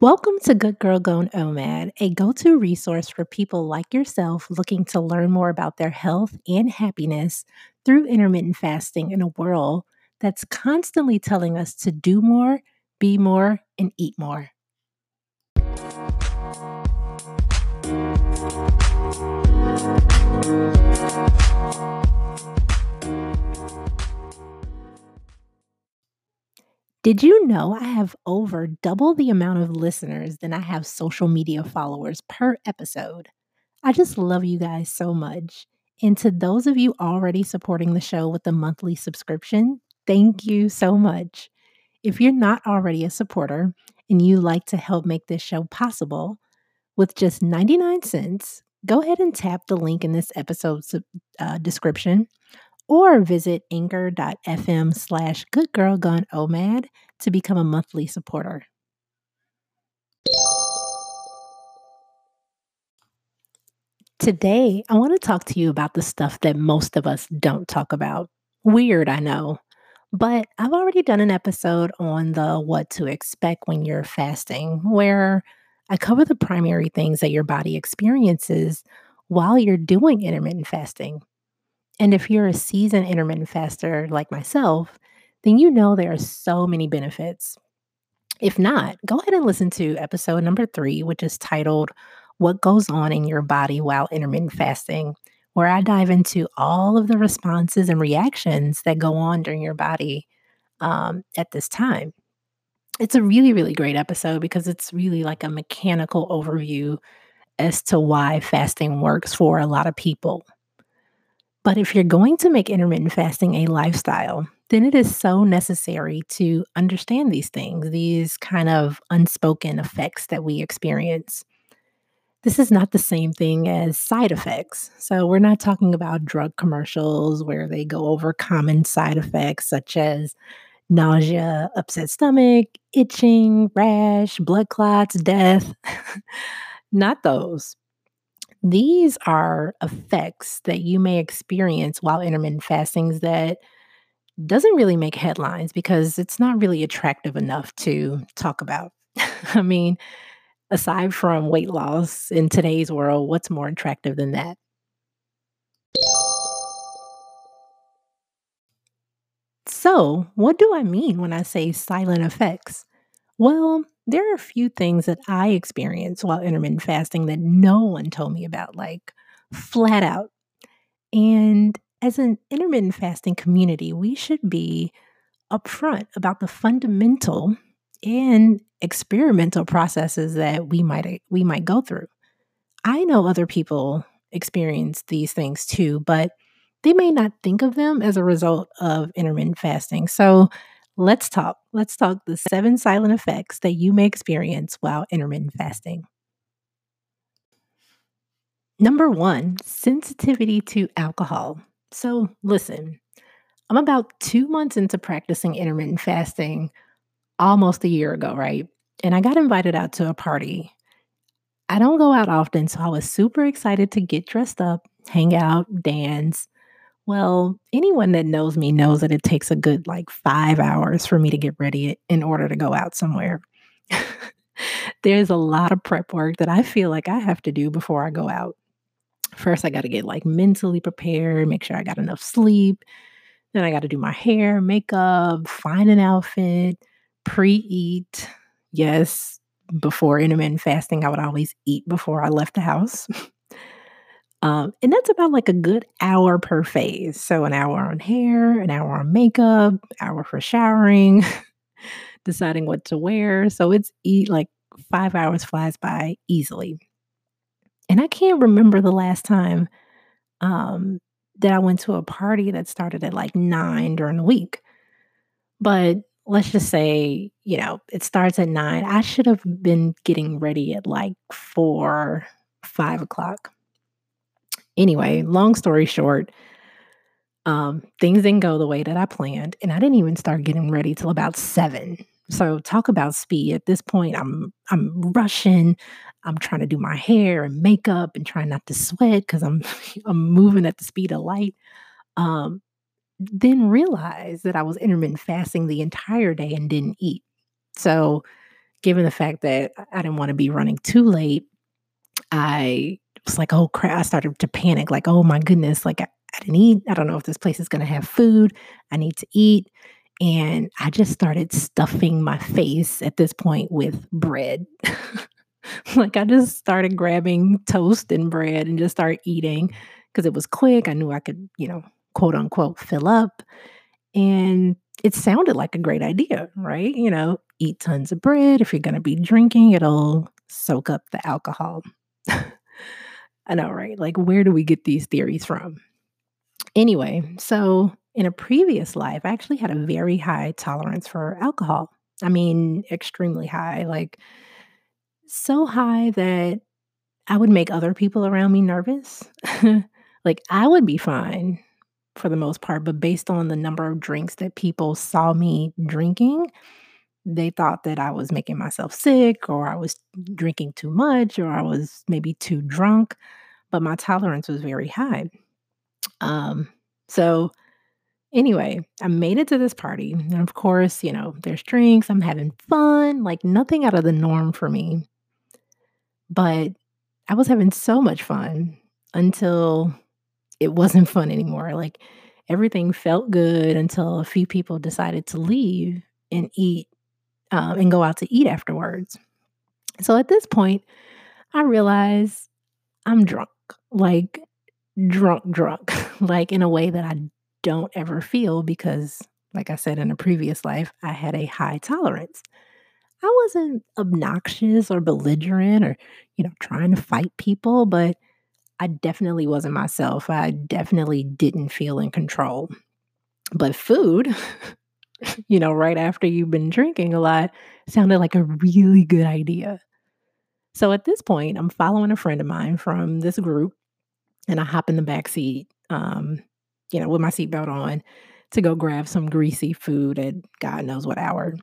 Welcome to Good Girl Gone OMAD, a go to resource for people like yourself looking to learn more about their health and happiness through intermittent fasting in a world that's constantly telling us to do more, be more, and eat more. Did you know I have over double the amount of listeners than I have social media followers per episode? I just love you guys so much. And to those of you already supporting the show with a monthly subscription, thank you so much. If you're not already a supporter and you like to help make this show possible, with just 99 cents, go ahead and tap the link in this episode's uh, description or visit anchor.fm slash goodgirlgoneomad to become a monthly supporter. Today, I want to talk to you about the stuff that most of us don't talk about. Weird, I know. But I've already done an episode on the what to expect when you're fasting, where I cover the primary things that your body experiences while you're doing intermittent fasting. And if you're a seasoned intermittent faster like myself, then you know there are so many benefits. If not, go ahead and listen to episode number three, which is titled What Goes On in Your Body While Intermittent Fasting, where I dive into all of the responses and reactions that go on during your body um, at this time. It's a really, really great episode because it's really like a mechanical overview as to why fasting works for a lot of people. But if you're going to make intermittent fasting a lifestyle, then it is so necessary to understand these things, these kind of unspoken effects that we experience. This is not the same thing as side effects. So, we're not talking about drug commercials where they go over common side effects such as nausea, upset stomach, itching, rash, blood clots, death. not those. These are effects that you may experience while intermittent fasting that doesn't really make headlines because it's not really attractive enough to talk about. I mean, aside from weight loss in today's world, what's more attractive than that? So, what do I mean when I say silent effects? Well, there are a few things that I experienced while intermittent fasting that no one told me about, like flat out. And as an intermittent fasting community, we should be upfront about the fundamental and experimental processes that we might eh, we might go through. I know other people experience these things too, but they may not think of them as a result of intermittent fasting. So Let's talk. Let's talk the seven silent effects that you may experience while intermittent fasting. Number one, sensitivity to alcohol. So, listen, I'm about two months into practicing intermittent fasting almost a year ago, right? And I got invited out to a party. I don't go out often, so I was super excited to get dressed up, hang out, dance, well, anyone that knows me knows that it takes a good like five hours for me to get ready in order to go out somewhere. There's a lot of prep work that I feel like I have to do before I go out. First, I got to get like mentally prepared, make sure I got enough sleep. Then I got to do my hair, makeup, find an outfit, pre eat. Yes, before intermittent fasting, I would always eat before I left the house. Um, and that's about like a good hour per phase. So an hour on hair, an hour on makeup, hour for showering, deciding what to wear. So it's like five hours flies by easily. And I can't remember the last time um, that I went to a party that started at like nine during the week. But let's just say, you know, it starts at nine. I should have been getting ready at like four, five o'clock. Anyway, long story short, um, things didn't go the way that I planned, and I didn't even start getting ready till about seven. So talk about speed. At this point, I'm I'm rushing. I'm trying to do my hair and makeup and trying not to sweat because I'm I'm moving at the speed of light. Um, then realized that I was intermittent fasting the entire day and didn't eat. So given the fact that I didn't want to be running too late, I was like, oh crap. I started to panic, like, oh my goodness, like I, I didn't eat. I don't know if this place is going to have food. I need to eat. And I just started stuffing my face at this point with bread. like I just started grabbing toast and bread and just started eating because it was quick. I knew I could, you know, quote unquote, fill up. And it sounded like a great idea, right? You know, eat tons of bread. If you're going to be drinking, it'll soak up the alcohol. I know, right? Like, where do we get these theories from? Anyway, so in a previous life, I actually had a very high tolerance for alcohol. I mean, extremely high, like so high that I would make other people around me nervous. like, I would be fine for the most part, but based on the number of drinks that people saw me drinking, they thought that I was making myself sick or I was drinking too much or I was maybe too drunk, but my tolerance was very high. Um, so anyway, I made it to this party. And of course, you know, there's drinks, I'm having fun, like nothing out of the norm for me. But I was having so much fun until it wasn't fun anymore. Like everything felt good until a few people decided to leave and eat um, and go out to eat afterwards. So at this point, I realize I'm drunk, like drunk, drunk, like in a way that I don't ever feel because, like I said in a previous life, I had a high tolerance. I wasn't obnoxious or belligerent or, you know, trying to fight people, but I definitely wasn't myself. I definitely didn't feel in control. But food, you know, right after you've been drinking a lot, sounded like a really good idea. So at this point, I'm following a friend of mine from this group, and I hop in the back seat, um, you know, with my seatbelt on to go grab some greasy food at God knows what hour.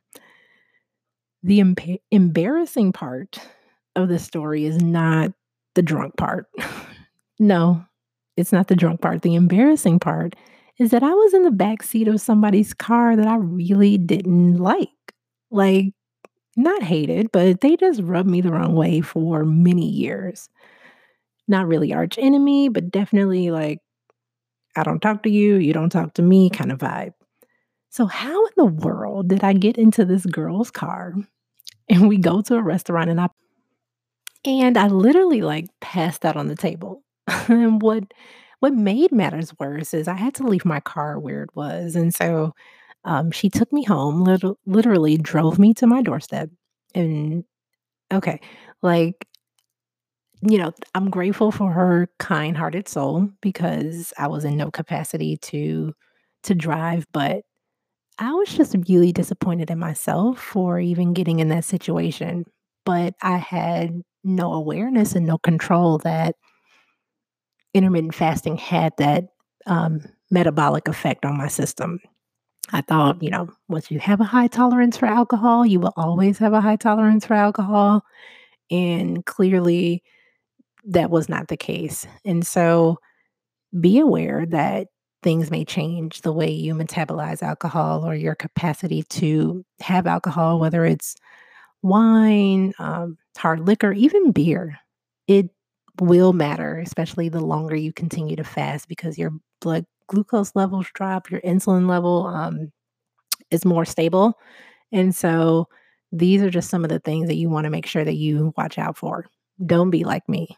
The empa- embarrassing part of the story is not the drunk part. no, it's not the drunk part. The embarrassing part is that I was in the back seat of somebody's car that I really didn't like. Like, not hated, but they just rubbed me the wrong way for many years. Not really arch enemy, but definitely like, I don't talk to you, you don't talk to me kind of vibe. So, how in the world did I get into this girl's car and we go to a restaurant and I and I literally like passed out on the table. and what what made matters worse is I had to leave my car where it was. And so um, she took me home, lit- literally drove me to my doorstep. And okay, like, you know, I'm grateful for her kind hearted soul because I was in no capacity to to drive, but I was just really disappointed in myself for even getting in that situation. But I had no awareness and no control that intermittent fasting had that um, metabolic effect on my system. I thought, you know, once you have a high tolerance for alcohol, you will always have a high tolerance for alcohol. And clearly, that was not the case. And so, be aware that things may change the way you metabolize alcohol or your capacity to have alcohol, whether it's wine, um, hard liquor, even beer. It will matter, especially the longer you continue to fast because your blood glucose levels drop, your insulin level um, is more stable. And so these are just some of the things that you want to make sure that you watch out for. Don't be like me.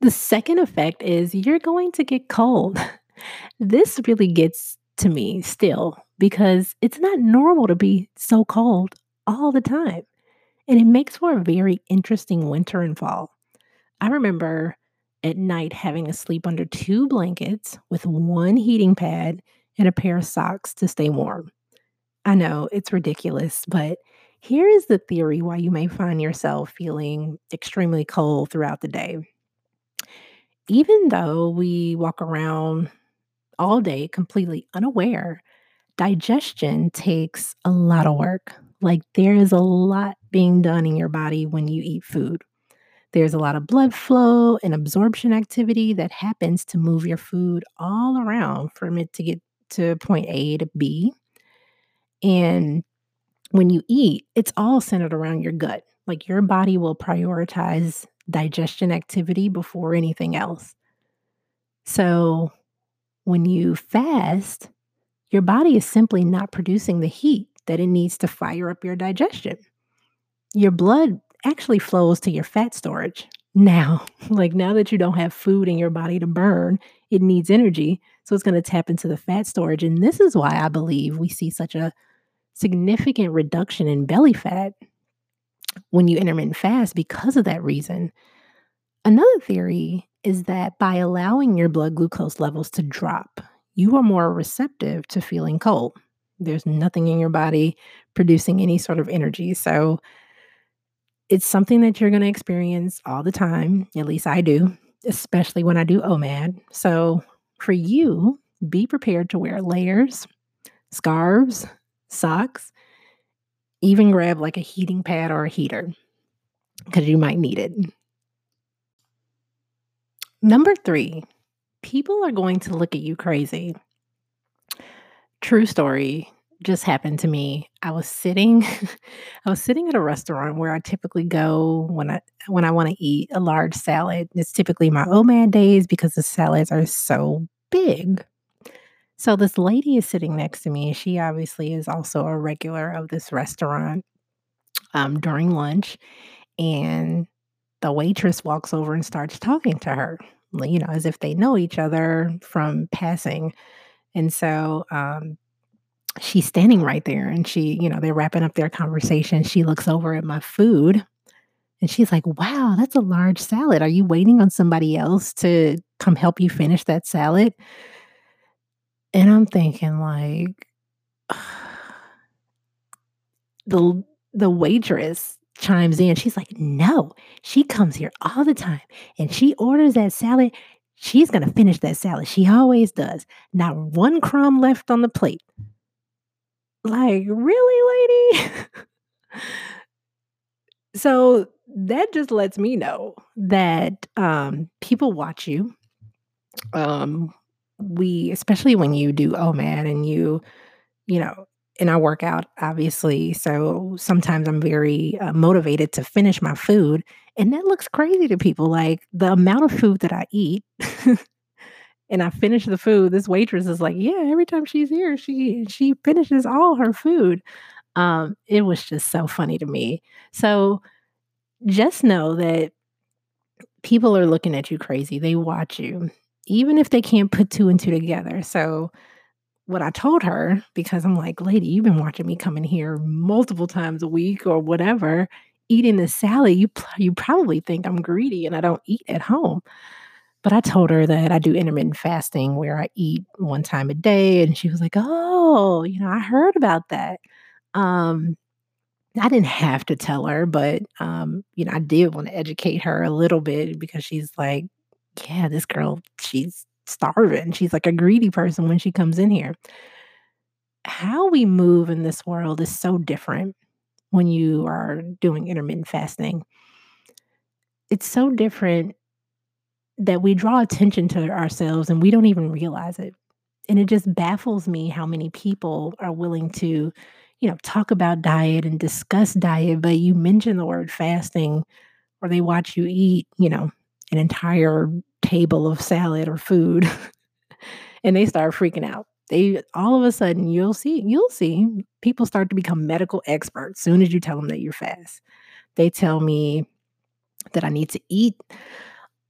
the second effect is you're going to get cold. this really gets to me still because it's not normal to be so cold all the time. And it makes for a very interesting winter and fall. I remember at night having to sleep under two blankets with one heating pad and a pair of socks to stay warm. I know it's ridiculous, but here is the theory why you may find yourself feeling extremely cold throughout the day. Even though we walk around all day completely unaware, digestion takes a lot of work. Like there is a lot being done in your body when you eat food. There's a lot of blood flow and absorption activity that happens to move your food all around from it to get to point A to B. And when you eat, it's all centered around your gut. Like your body will prioritize digestion activity before anything else. So when you fast, your body is simply not producing the heat that it needs to fire up your digestion. Your blood actually flows to your fat storage. Now, like now that you don't have food in your body to burn, it needs energy. So it's going to tap into the fat storage. And this is why I believe we see such a significant reduction in belly fat when you intermittent fast because of that reason. Another theory is that by allowing your blood glucose levels to drop, you are more receptive to feeling cold. There's nothing in your body producing any sort of energy. So it's something that you're going to experience all the time. At least I do, especially when I do OMAD. So for you, be prepared to wear layers, scarves, socks, even grab like a heating pad or a heater because you might need it. Number three, people are going to look at you crazy. True story just happened to me. I was sitting I was sitting at a restaurant where I typically go when I when I want to eat a large salad. It's typically my OMAD days because the salads are so big. So this lady is sitting next to me. She obviously is also a regular of this restaurant um, during lunch. And the waitress walks over and starts talking to her, you know, as if they know each other from passing. And so um, she's standing right there and she, you know, they're wrapping up their conversation. She looks over at my food and she's like, wow, that's a large salad. Are you waiting on somebody else to come help you finish that salad? And I'm thinking like the the waitress chimes in. She's like, "No, she comes here all the time and she orders that salad. She's going to finish that salad. She always does. Not one crumb left on the plate." Like, really, lady? so that just lets me know that um, people watch you. Um, we especially when you do OMAD and you, you know, and I work out obviously. So sometimes I'm very uh, motivated to finish my food. And that looks crazy to people. Like the amount of food that I eat and I finish the food. This waitress is like, yeah, every time she's here, she she finishes all her food. Um, it was just so funny to me. So just know that people are looking at you crazy. They watch you even if they can't put two and two together. So, what I told her, because I'm like, lady, you've been watching me come in here multiple times a week or whatever, eating this salad, you, you probably think I'm greedy and I don't eat at home. But I told her that I do intermittent fasting where I eat one time a day. And she was like, oh, you know, I heard about that. Um, I didn't have to tell her, but um, you know, I did want to educate her a little bit because she's like, yeah, this girl, she's starving. She's like a greedy person when she comes in here. How we move in this world is so different when you are doing intermittent fasting. It's so different that we draw attention to ourselves and we don't even realize it. And it just baffles me how many people are willing to, you know, talk about diet and discuss diet, but you mention the word fasting or they watch you eat, you know, an entire table of salad or food and they start freaking out. They all of a sudden you'll see you'll see people start to become medical experts soon as you tell them that you're fast. They tell me that I need to eat.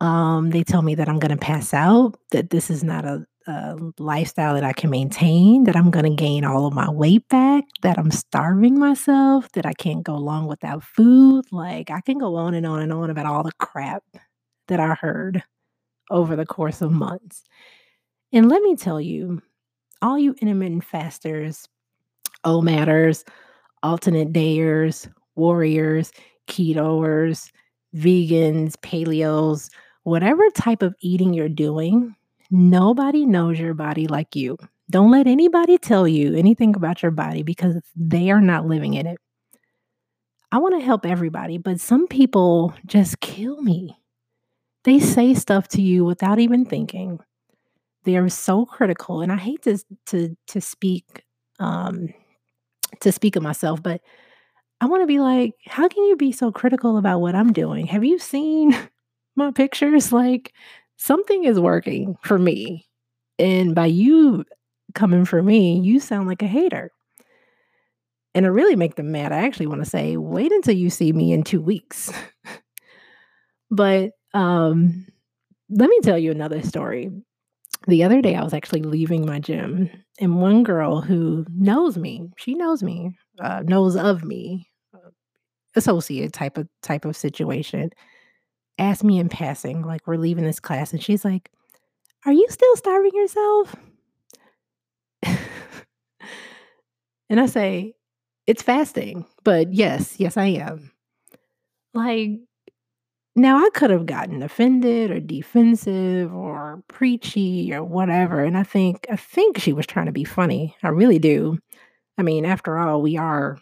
Um, they tell me that I'm going to pass out, that this is not a, a lifestyle that I can maintain, that I'm going to gain all of my weight back, that I'm starving myself, that I can't go long without food. Like I can go on and on and on about all the crap that I heard over the course of months. And let me tell you, all you intermittent fasters, OMADers, alternate dayers, warriors, ketoers, vegans, paleos, whatever type of eating you're doing, nobody knows your body like you. Don't let anybody tell you anything about your body because they are not living in it. I want to help everybody, but some people just kill me. They say stuff to you without even thinking. They are so critical, and I hate to to to speak um, to speak of myself, but I wanna be like, "How can you be so critical about what I'm doing? Have you seen my pictures?" Like, something is working for me, and by you coming for me, you sound like a hater. And to really make them mad, I actually wanna say, "Wait until you see me in 2 weeks." But, um, let me tell you another story. The other day, I was actually leaving my gym, and one girl who knows me, she knows me, uh, knows of me, uh, associate type of type of situation, asked me in passing, like, we're leaving this class, and she's like, "Are you still starving yourself?" And I say, "It's fasting, but yes, yes, I am." Like, now I could have gotten offended or defensive or preachy or whatever, and I think I think she was trying to be funny. I really do. I mean, after all, we are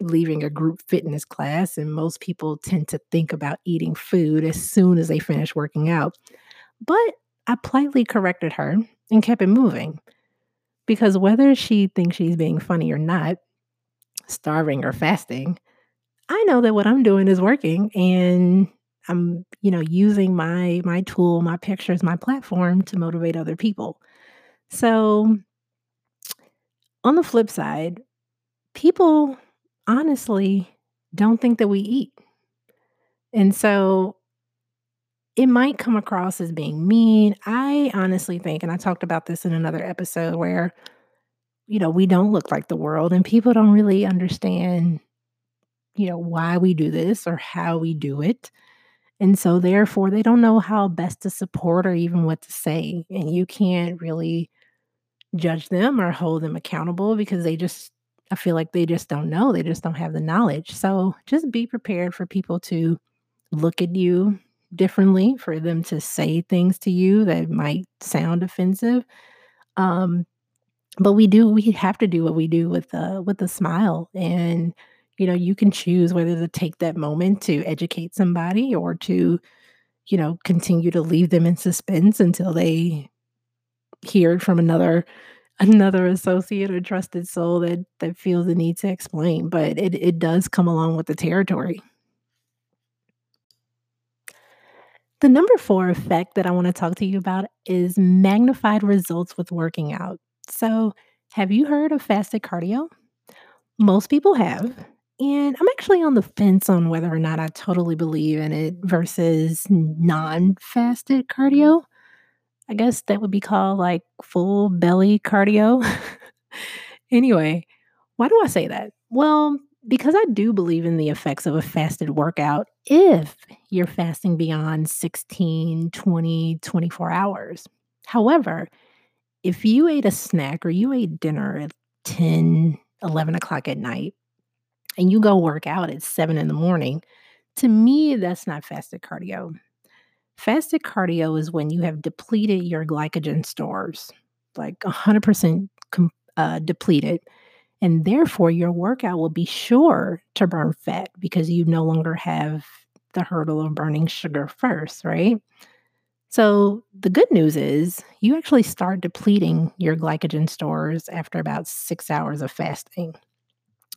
leaving a group fitness class, and most people tend to think about eating food as soon as they finish working out. But I politely corrected her and kept it moving because whether she thinks she's being funny or not, starving or fasting, I know that what I'm doing is working and I'm, you know, using my my tool, my pictures, my platform to motivate other people. So, on the flip side, people honestly don't think that we eat. And so it might come across as being mean. I honestly think, and I talked about this in another episode where, you know, we don't look like the world and people don't really understand, you know, why we do this or how we do it. And so therefore they don't know how best to support or even what to say. And you can't really judge them or hold them accountable because they just I feel like they just don't know. They just don't have the knowledge. So just be prepared for people to look at you differently, for them to say things to you that might sound offensive. Um, but we do we have to do what we do with a with a smile and you know, you can choose whether to take that moment to educate somebody or to, you know, continue to leave them in suspense until they hear from another another associate or trusted soul that that feels the need to explain, but it it does come along with the territory. The number 4 effect that I wanna talk to you about is magnified results with working out. So, have you heard of fasted cardio? Most people have, and I'm actually on the fence on whether or not I totally believe in it versus non-fasted cardio. I guess that would be called, like, full belly cardio. Anyway, why do I say that? Well, because I do believe in the effects of a fasted workout if you're fasting beyond 16, 20, 24 hours. However, if you ate a snack or you ate dinner at 10, 11 o'clock at night and you go work out at 7 in the morning, to me, that's not fasted cardio. Fasted cardio is when you have depleted your glycogen stores, like 100% com- uh, depleted. And therefore, your workout will be sure to burn fat because you no longer have the hurdle of burning sugar first, right? So, the good news is you actually start depleting your glycogen stores after about six hours of fasting.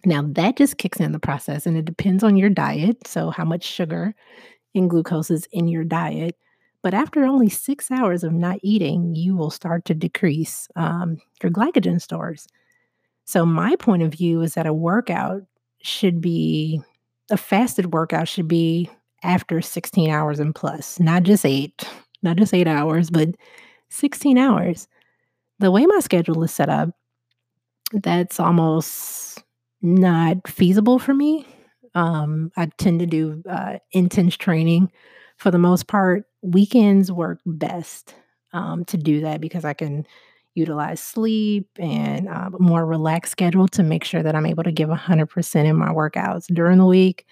Now, that just kicks in the process and it depends on your diet. So, how much sugar and glucose is in your diet. But after only six hours of not eating, you will start to decrease um, your glycogen stores. So, my point of view is that a workout should be a fasted workout should be after 16 hours and plus, not just eight, not just eight hours, but 16 hours. The way my schedule is set up, that's almost not feasible for me. Um, I tend to do uh, intense training for the most part. Weekends work best um, to do that because I can utilize sleep and uh, a more relaxed schedule to make sure that I'm able to give 100% in my workouts during the week.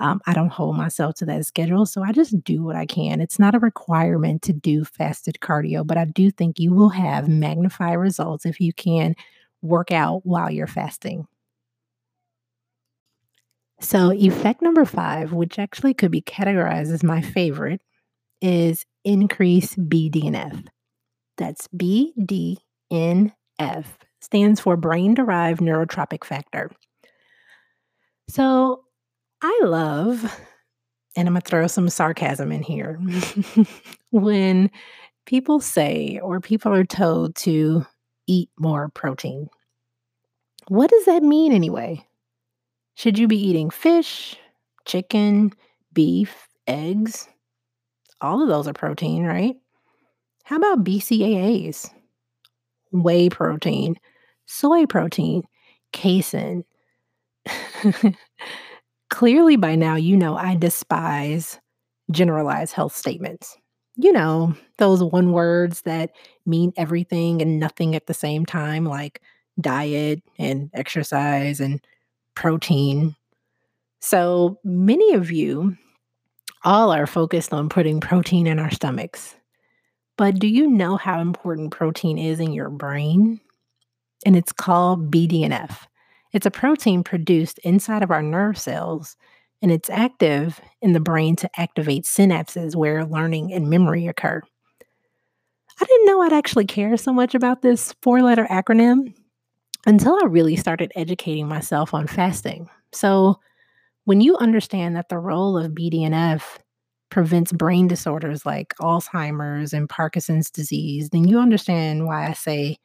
Um, I don't hold myself to that schedule, so I just do what I can. It's not a requirement to do fasted cardio, but I do think you will have magnified results if you can work out while you're fasting. So, effect number five, which actually could be categorized as my favorite, is increase BDNF. That's BDNF. stands for brain derived neurotropic factor. So I love, and I'm going to throw some sarcasm in here, when people say or people are told to eat more protein. What does that mean anyway? Should you be eating fish, chicken, beef, eggs? All of those are protein, right? How about BCAAs? Whey protein, soy protein, casein. Clearly, by now, you know I despise generalized health statements. You know, those one words that mean everything and nothing at the same time, like diet and exercise and protein. So many of you all are focused on putting protein in our stomachs. But do you know how important protein is in your brain? And it's called BDNF. It's a protein produced inside of our nerve cells, and it's active in the brain to activate synapses where learning and memory occur. I didn't know I'd actually care so much about this four letter acronym until I really started educating myself on fasting. So, when you understand that the role of BDNF prevents brain disorders like Alzheimer's and Parkinson's disease, then you understand why I say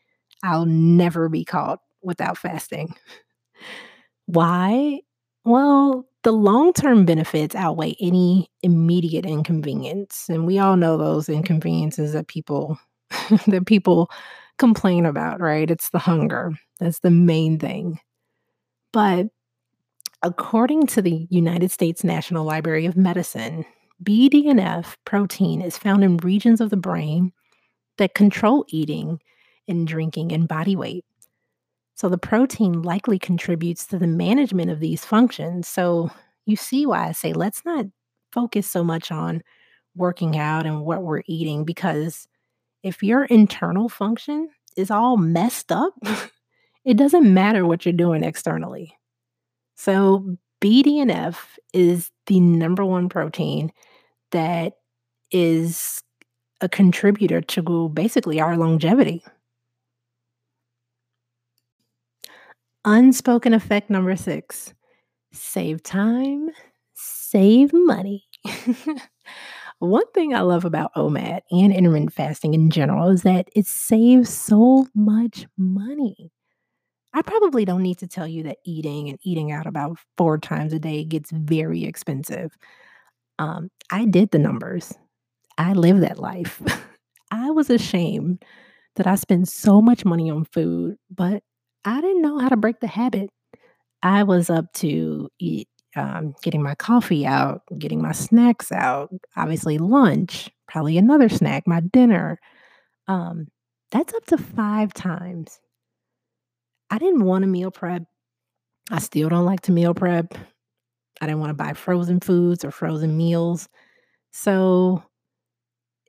I'll never be caught without fasting. Why? Well, the long term benefits outweigh any immediate inconvenience. And we all know those inconveniences that people that people complain about, right? It's the hunger. That's the main thing. But according to the United States National Library of Medicine, BDNF protein is found in regions of the brain that control eating and drinking and body weight. So the protein likely contributes to the management of these functions. So you see why I say let's not focus so much on working out and what we're eating because if your internal function is all messed up, it doesn't matter what you're doing externally. So BDNF is the number one protein that is a contributor to basically our longevity. Unspoken effect number six save time, save money. One thing I love about OMAD and intermittent fasting in general is that it saves so much money. I probably don't need to tell you that eating and eating out about four times a day gets very expensive. Um, I did the numbers, I live that life. I was ashamed that I spend so much money on food, but I didn't know how to break the habit. I was up to eat, um, getting my coffee out, getting my snacks out, obviously lunch, probably another snack, my dinner. Um, that's up to five times. I didn't want to meal prep. I still don't like to meal prep. I didn't want to buy frozen foods or frozen meals. So,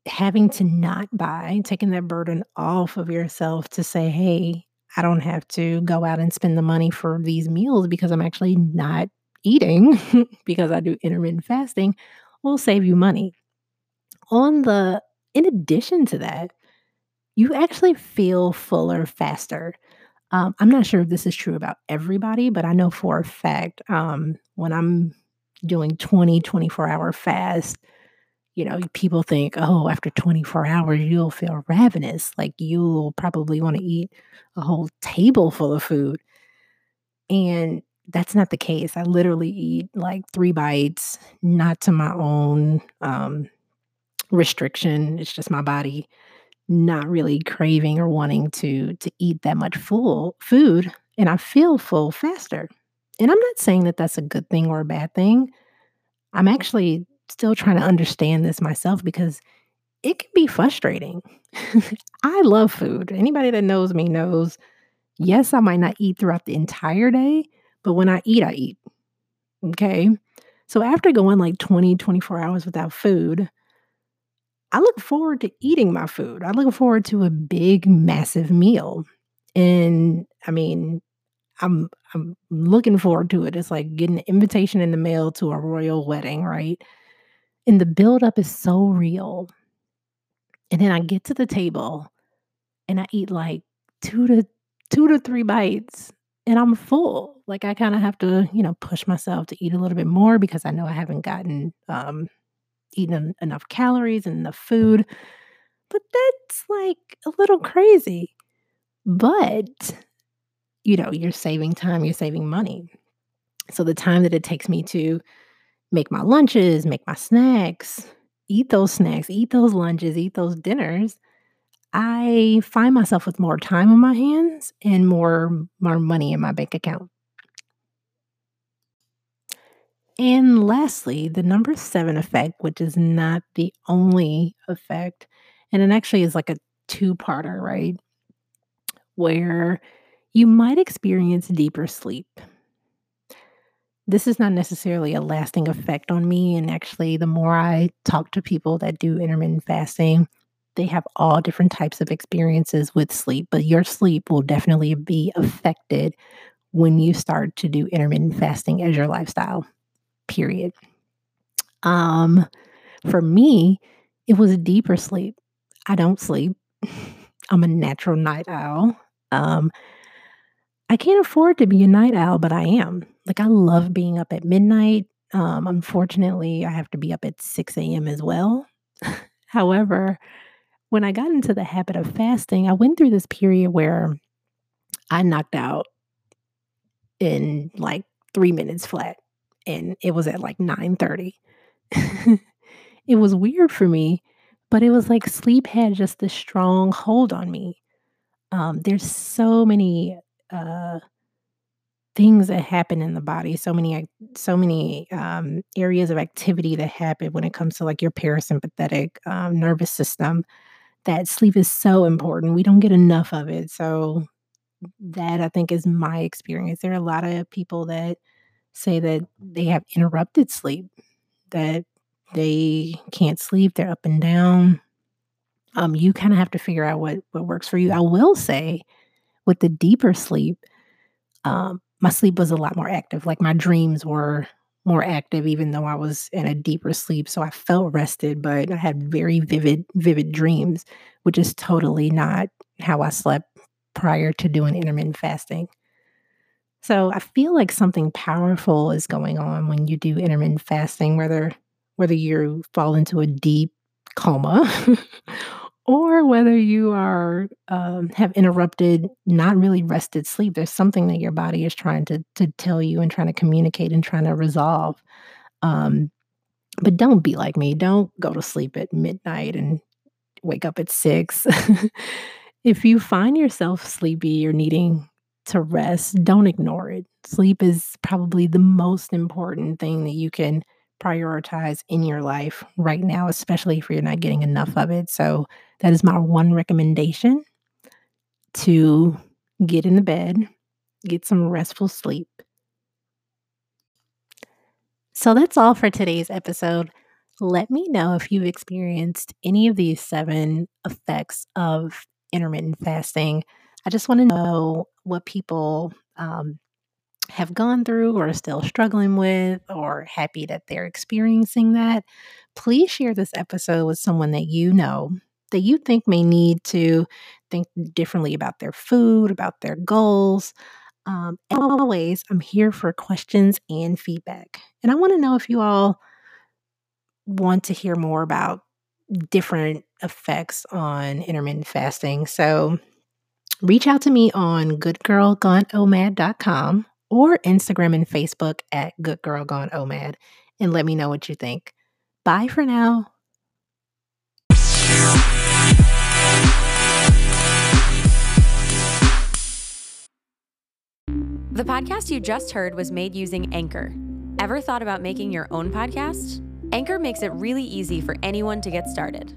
having to not buy, taking that burden off of yourself to say, hey, I don't have to go out and spend the money for these meals because I'm actually not eating because I do intermittent fasting will save you money. On the in addition to that, you actually feel fuller faster. Um, I'm not sure if this is true about everybody, but I know for a fact um, when I'm doing 20, 24 hour fast, you know, people think, oh, after 24 hours, you'll feel ravenous. Like you'll probably want to eat a whole table full of food. And that's not the case. I literally eat like three bites, not to my own um, restriction. It's just my body not really craving or wanting to to eat that much full food, and I feel full faster. And I'm not saying that that's a good thing or a bad thing. I'm actually still trying to understand this myself because it can be frustrating. I love food. Anybody that knows me knows, yes, I might not eat throughout the entire day, but when I eat, I eat. Okay. So after going like 20, 24 hours without food, I look forward to eating my food. I look forward to a big, massive meal. And I mean, I'm I'm looking forward to it. It's like getting an invitation in the mail to a royal wedding, right? And the buildup is so real. And then I get to the table and I eat like two to two to three bites and I'm full. Like I kind of have to, you know, push myself to eat a little bit more because I know I haven't gotten um eaten enough calories and enough food. But that's like a little crazy. But you know, you're saving time, you're saving money. So the time that it takes me to make my lunches, make my snacks, eat those snacks, eat those lunches, eat those dinners, I find myself with more time on my hands and more more money in my bank account. And lastly, the number 7 effect, which is not the only effect, and it actually is like a two-parter, right? Where you might experience deeper sleep. This is not necessarily a lasting effect on me, and actually, the more I talk to people that do intermittent fasting, they have all different types of experiences with sleep, but your sleep will definitely be affected when you start to do intermittent fasting as your lifestyle. Period. Um for me, it was a deeper sleep. I don't sleep. I'm a natural night owl. Um I can't afford to be a night owl, but I am. Like I love being up at midnight. Um, unfortunately, I have to be up at 6 a.m. as well. However, when I got into the habit of fasting, I went through this period where I knocked out in like three minutes flat, and it was at like 9:30. it was weird for me, but it was like sleep had just this strong hold on me. Um, there's so many uh, things that happen in the body, so many so many um, areas of activity that happen when it comes to like your parasympathetic um, nervous system that sleep is so important. We don't get enough of it. So that I think is my experience. There are a lot of people that say that they have interrupted sleep, that they can't sleep, they're up and down. Um, you kind of have to figure out what what works for you. I will say, with the deeper sleep, um, my sleep was a lot more active. Like my dreams were more active even though I was in a deeper sleep. So I felt rested, but I had very vivid, vivid dreams, which is totally not how I slept prior to doing intermittent fasting. So I feel like something powerful is going on when you do intermittent fasting, whether whether you fall into a deep coma or whether you are um, have interrupted not really rested sleep. There's something that your body is trying to to tell you and trying to communicate and trying to resolve. Um, but don't be like me. Don't go to sleep at midnight and wake up at six. If you find yourself sleepy or needing to rest don't ignore it sleep is probably the most important thing that you can prioritize in your life right now, especially if you're not getting enough of it. So, that is my one recommendation to get in the bed, get some restful sleep. So, that's all for today's episode. Let me know if you've experienced any of these seven effects of intermittent fasting. I just want to know what people um, have gone through or are still struggling with or happy that they're experiencing that, please share this episode with someone that you know that you think may need to think differently about their food, about their goals. Um, and always, I'm here for questions and feedback. And I want to know if you all want to hear more about different effects on intermittent fasting. So reach out to me on goodgirlgoneomad.com or Instagram and Facebook at Good Girl Gone OMAD and let me know what you think. Bye for now. The podcast you just heard was made using Anchor. Ever thought about making your own podcast? Anchor makes it really easy for anyone to get started.